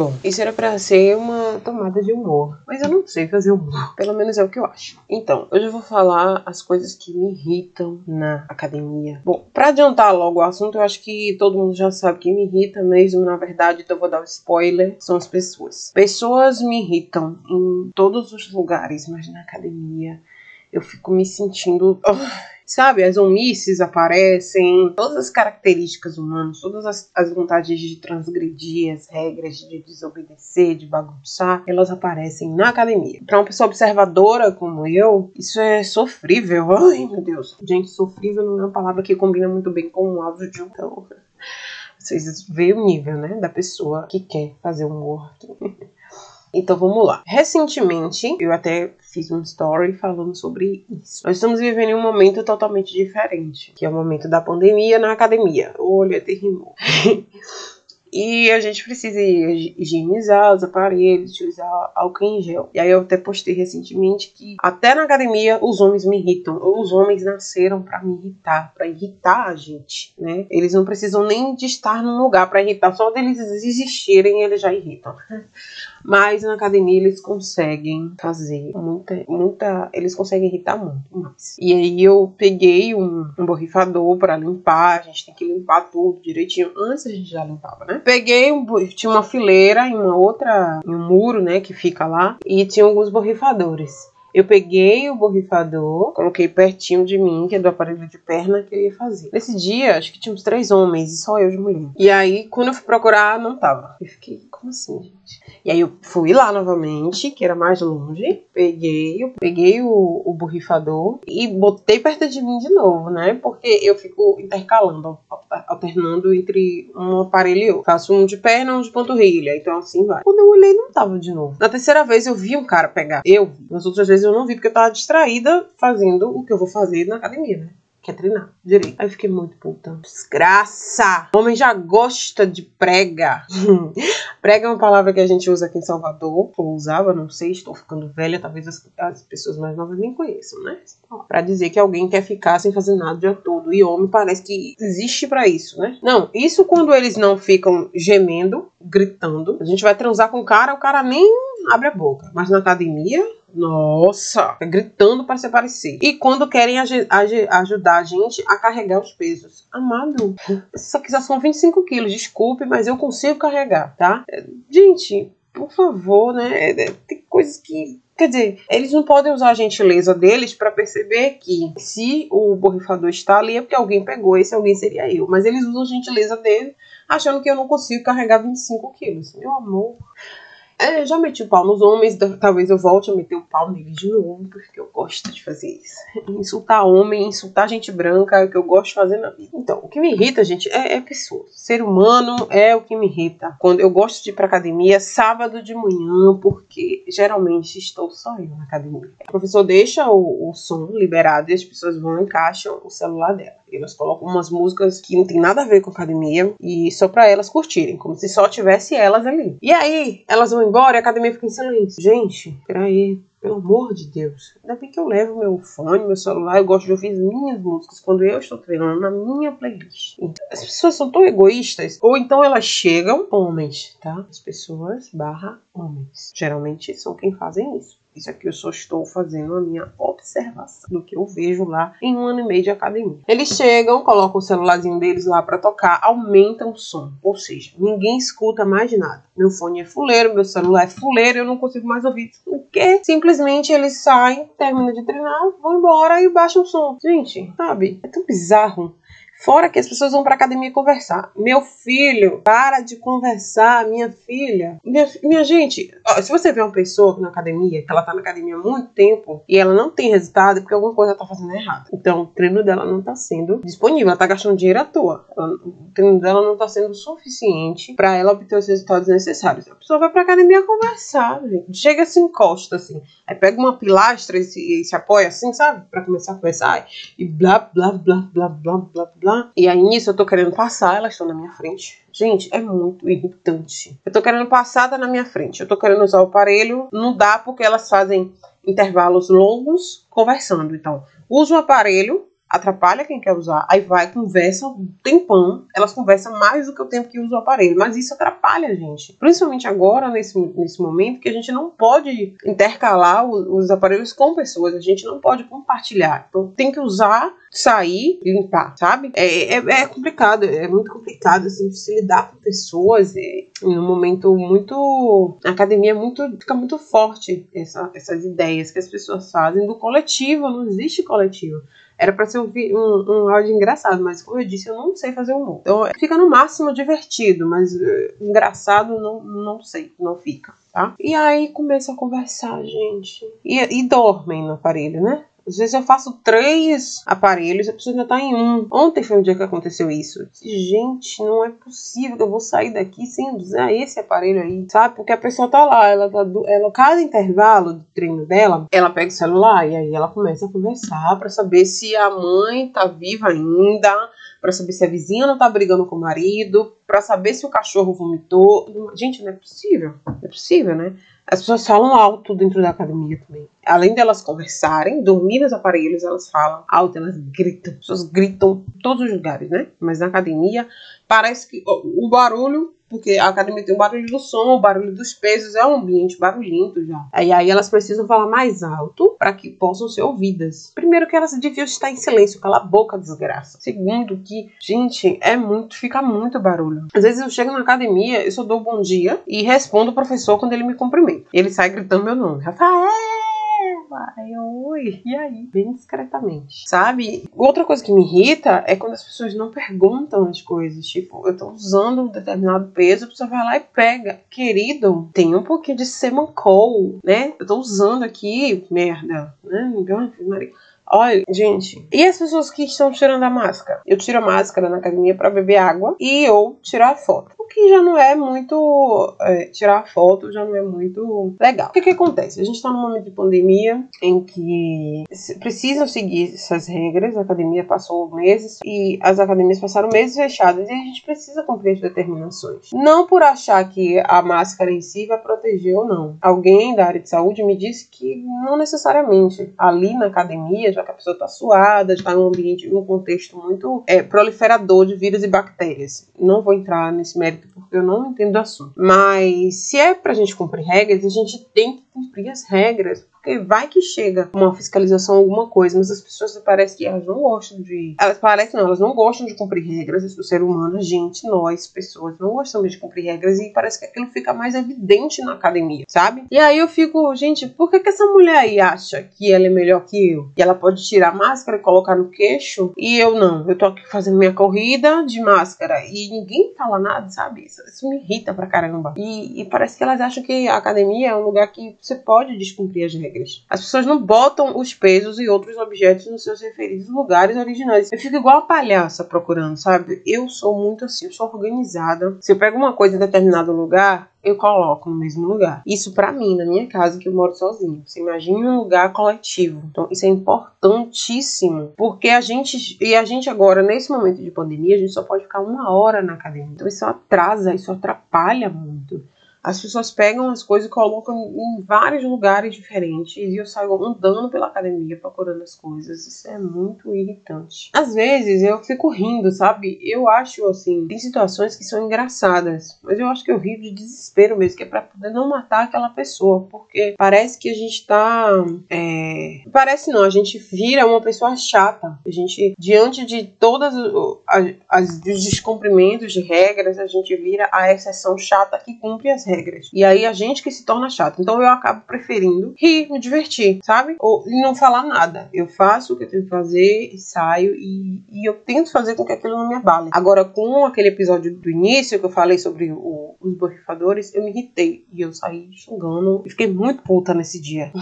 Bom, isso era para ser uma tomada de humor, mas eu não sei fazer humor, pelo menos é o que eu acho. Então, hoje eu vou falar as coisas que me irritam na academia. Bom, para adiantar logo o assunto, eu acho que todo mundo já sabe que me irrita mesmo, na verdade, então eu vou dar um spoiler, são as pessoas. Pessoas me irritam em todos os lugares, mas na academia eu fico me sentindo. Sabe? As omisses aparecem, todas as características humanas, todas as, as vontades de transgredir as regras, de desobedecer, de bagunçar, elas aparecem na academia. Para uma pessoa observadora como eu, isso é sofrível. Ai, meu Deus. Gente, sofrível não é uma palavra que combina muito bem com o áudio, então. Vocês veem o nível, né, da pessoa que quer fazer um work. Então vamos lá. Recentemente, eu até fiz um story falando sobre isso. Nós estamos vivendo um momento totalmente diferente, que é o momento da pandemia na academia. Olha, até rimou. E a gente precisa higienizar os aparelhos, utilizar álcool em gel. E aí eu até postei recentemente que até na academia os homens me irritam. Os homens nasceram para me irritar, para irritar a gente, né? Eles não precisam nem de estar num lugar para irritar, só deles existirem eles já irritam. Mas na academia eles conseguem fazer muita, muita. Eles conseguem irritar muito mais. E aí eu peguei um, um borrifador para limpar. A gente tem que limpar tudo direitinho. Antes a gente já limpava, né? Peguei. Tinha uma fileira em uma outra. Em um muro, né? Que fica lá. E tinha alguns borrifadores. Eu peguei o borrifador, coloquei pertinho de mim, que é do aparelho de perna que eu ia fazer. Nesse dia, acho que tinha uns três homens e só eu de mulher. E aí, quando eu fui procurar, não tava. Eu fiquei, como assim, gente? E aí eu fui lá novamente, que era mais longe, peguei, eu peguei o, o borrifador e botei perto de mim de novo, né? Porque eu fico intercalando, alternando entre um aparelho e outro. Faço um de perna, um de panturrilha, então assim vai. Quando eu olhei, não tava de novo. Na terceira vez eu vi um cara pegar. Eu. Nas outras vezes eu não vi porque eu tava distraída fazendo o que eu vou fazer na academia, né? Quer treinar direito. Aí eu fiquei muito puta. Desgraça! O homem já gosta de prega. prega é uma palavra que a gente usa aqui em Salvador. Ou usava, não sei, estou ficando velha. Talvez as, as pessoas mais novas nem conheçam, né? Pra dizer que alguém quer ficar sem fazer nada o dia todo. E homem parece que existe para isso, né? Não, isso quando eles não ficam gemendo, gritando. A gente vai transar com o cara, o cara nem abre a boca. Mas na academia, nossa, tá gritando para se aparecer. E quando querem ajudar a gente a carregar os pesos. Amado, isso aqui já são 25 quilos, desculpe, mas eu consigo carregar, tá? Gente, por favor, né? É, tem coisas que Quer dizer, eles não podem usar a gentileza deles para perceber que se o borrifador está ali é porque alguém pegou, esse alguém seria eu. Mas eles usam a gentileza dele achando que eu não consigo carregar 25 quilos. Meu amor. É, já meti o pau nos homens, talvez eu volte a meter o pau neles de novo, porque eu gosto de fazer isso. Insultar homem, insultar gente branca é o que eu gosto de fazer na vida. Então, o que me irrita, gente, é, é pessoa. Ser humano é o que me irrita. Quando eu gosto de ir pra academia sábado de manhã, porque geralmente estou só eu na academia. O professor deixa o, o som liberado e as pessoas vão e encaixam o celular dela. Elas colocam umas músicas que não tem nada a ver com academia e só para elas curtirem, como se só tivesse elas ali. E aí, elas vão embora e a academia fica em silêncio. Gente, peraí, pelo amor de Deus. Ainda bem que eu levo meu fone, meu celular, eu gosto de ouvir as minhas músicas quando eu estou treinando na minha playlist. Então, as pessoas são tão egoístas, ou então elas chegam, homens, tá? As pessoas barra homens. Geralmente são quem fazem isso. Isso aqui eu só estou fazendo a minha observação do que eu vejo lá em um ano e meio de academia. Eles chegam, colocam o celularzinho deles lá para tocar, aumentam o som. Ou seja, ninguém escuta mais nada. Meu fone é fuleiro, meu celular é fuleiro, eu não consigo mais ouvir. O quê? Simplesmente eles saem, terminam de treinar, vão embora e baixam o som. Gente, sabe? É tão bizarro. Fora que as pessoas vão pra academia conversar. Meu filho, para de conversar, minha filha. Minha, minha gente, ó, se você vê uma pessoa na academia, que ela tá na academia há muito tempo e ela não tem resultado, é porque alguma coisa tá fazendo errado. Então, o treino dela não tá sendo disponível, ela tá gastando dinheiro à toa. Ela, o treino dela não tá sendo suficiente para ela obter os resultados necessários. A pessoa vai pra academia conversar, gente. Chega se encosta assim. Aí pega uma pilastra e se, e se apoia assim, sabe? Para começar a conversar. E blá, blá, blá, blá, blá, blá, blá lá. E aí nisso eu tô querendo passar, elas estão na minha frente. Gente, é muito irritante. Eu tô querendo passar, tá na minha frente. Eu tô querendo usar o aparelho, não dá porque elas fazem intervalos longos conversando. Então, uso o aparelho, atrapalha quem quer usar. Aí vai, conversa um tempão, elas conversam mais do que o tempo que usa o aparelho, mas isso atrapalha a gente. Principalmente agora, nesse, nesse momento, que a gente não pode intercalar os, os aparelhos com pessoas, a gente não pode compartilhar. Então tem que usar, sair e limpar, sabe? É, é, é, complicado, é muito complicado, assim, se lidar com pessoas e, num momento muito... A academia é muito, fica muito forte essa, essas ideias que as pessoas fazem do coletivo, não existe coletivo. Era para ser um, um, um, áudio engraçado, mas como eu disse, eu não sei fazer humor. Então fica no máximo divertido, mas uh, engraçado não, não sei, não fica, tá? E aí começa a conversar, gente. E, e dormem no aparelho, né? Às vezes eu faço três aparelhos e a pessoa já tá em um. Ontem foi um dia que aconteceu isso. Gente, não é possível que eu vou sair daqui sem usar esse aparelho aí, sabe? Porque a pessoa tá lá, ela tá. Do, ela, cada intervalo de treino dela, ela pega o celular e aí ela começa a conversar para saber se a mãe tá viva ainda para saber se a vizinha não tá brigando com o marido, para saber se o cachorro vomitou. Gente, não é possível. Não é possível, né? As pessoas falam alto dentro da academia também. Além delas conversarem, dormir nos aparelhos, elas falam alto, elas gritam. As pessoas gritam em todos os lugares, né? Mas na academia, parece que o barulho porque a academia tem o barulho do som, o barulho dos pesos, é um ambiente barulhento já. E aí elas precisam falar mais alto para que possam ser ouvidas. Primeiro que elas deviam estar em silêncio, cala a boca, desgraça. Segundo que, gente, é muito, fica muito barulho. Às vezes eu chego na academia, eu só dou bom dia e respondo o professor quando ele me cumprimenta. Ele sai gritando meu nome. Rafael! Ai, oi, e aí? Bem discretamente, sabe? Outra coisa que me irrita é quando as pessoas não perguntam as coisas. Tipo, eu tô usando um determinado peso, a pessoa vai lá e pega. Querido, tem um pouquinho de Semancol, né? Eu tô usando aqui, merda, né? Maria. Olha, gente. E as pessoas que estão tirando a máscara? Eu tiro a máscara na academia para beber água e ou tirar foto que já não é muito. É, tirar foto já não é muito legal. O que, que acontece? A gente está num momento de pandemia em que precisam seguir essas regras. A academia passou meses e as academias passaram meses fechadas e a gente precisa cumprir as determinações. Não por achar que a máscara em si vai proteger ou não. Alguém da área de saúde me disse que não necessariamente. Ali na academia, já que a pessoa está suada, está em um ambiente, um contexto muito é, proliferador de vírus e bactérias. Não vou entrar nesse mérito porque eu não entendo o assunto. Mas se é pra gente cumprir regras, a gente tem que cumprir as regras porque vai que chega uma fiscalização, alguma coisa, mas as pessoas parecem que elas não gostam de. Elas parecem não, elas não gostam de cumprir regras. O ser humano, a gente, nós, pessoas, não gostamos de cumprir regras e parece que aquilo fica mais evidente na academia, sabe? E aí eu fico, gente, por que, que essa mulher aí acha que ela é melhor que eu? Que ela pode tirar a máscara e colocar no queixo e eu não? Eu tô aqui fazendo minha corrida de máscara e ninguém fala nada, sabe? Isso, isso me irrita pra caramba. E, e parece que elas acham que a academia é um lugar que você pode descumprir as regras. As pessoas não botam os pesos e outros objetos nos seus referidos lugares originais. Eu fico igual a palhaça procurando, sabe? Eu sou muito assim, eu sou organizada. Se eu pego uma coisa em determinado lugar, eu coloco no mesmo lugar. Isso para mim, na minha casa, que eu moro sozinho. Você imagina um lugar coletivo. Então, isso é importantíssimo. Porque a gente, e a gente agora, nesse momento de pandemia, a gente só pode ficar uma hora na academia. Então, isso atrasa, isso atrapalha muito. As pessoas pegam as coisas e colocam em vários lugares diferentes e eu saio andando pela academia procurando as coisas. Isso é muito irritante. Às vezes eu fico rindo, sabe? Eu acho assim, tem situações que são engraçadas, mas eu acho que eu rio de desespero mesmo, que é pra poder não matar aquela pessoa, porque parece que a gente tá. É... Parece não, a gente vira uma pessoa chata. A gente, diante de todas as, as, os descumprimentos de regras, a gente vira a exceção chata que cumpre as regras. E aí a gente que se torna chato. Então eu acabo preferindo rir, me divertir, sabe? Ou não falar nada. Eu faço o que eu tenho que fazer e saio e, e eu tento fazer com que aquilo não me abale. Agora, com aquele episódio do início que eu falei sobre o, os borrifadores, eu me irritei e eu saí xingando e fiquei muito puta nesse dia.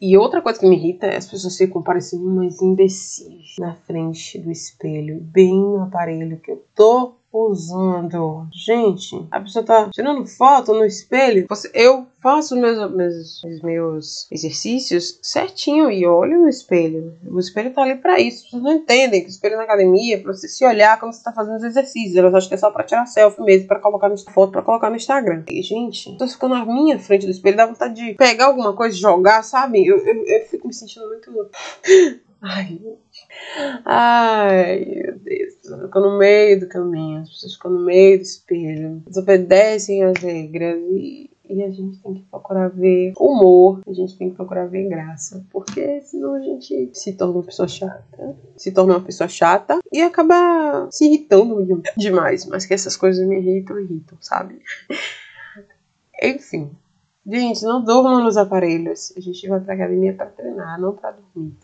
E outra coisa que me irrita é as pessoas ficam parecendo umas imbecis na frente do espelho, bem no aparelho que eu tô usando. Gente, a pessoa tá tirando foto no espelho. Você, eu faço meus, meus, meus exercícios certinho e olho no espelho. O espelho tá ali para isso. Vocês não entendem que o espelho na academia é pra você se olhar quando você tá fazendo os exercícios. Elas acham que é só pra tirar selfie mesmo, pra colocar no foto, pra colocar no Instagram. E, gente, tô ficando na minha frente do espelho, dá vontade de pegar alguma coisa jogar, sabe? Eu, eu, eu fico me sentindo muito. Ai, Ai, meu Deus. Ficam no meio do caminho, as pessoas ficam no meio do espelho, desobedecem as regras e, e a gente tem que procurar ver humor, a gente tem que procurar ver graça, porque senão a gente se torna uma pessoa chata, se torna uma pessoa chata e acaba se irritando demais. Mas que essas coisas me irritam, irritam, sabe? Enfim. Gente, não durmam nos aparelhos. A gente vai pra academia pra treinar, não pra dormir,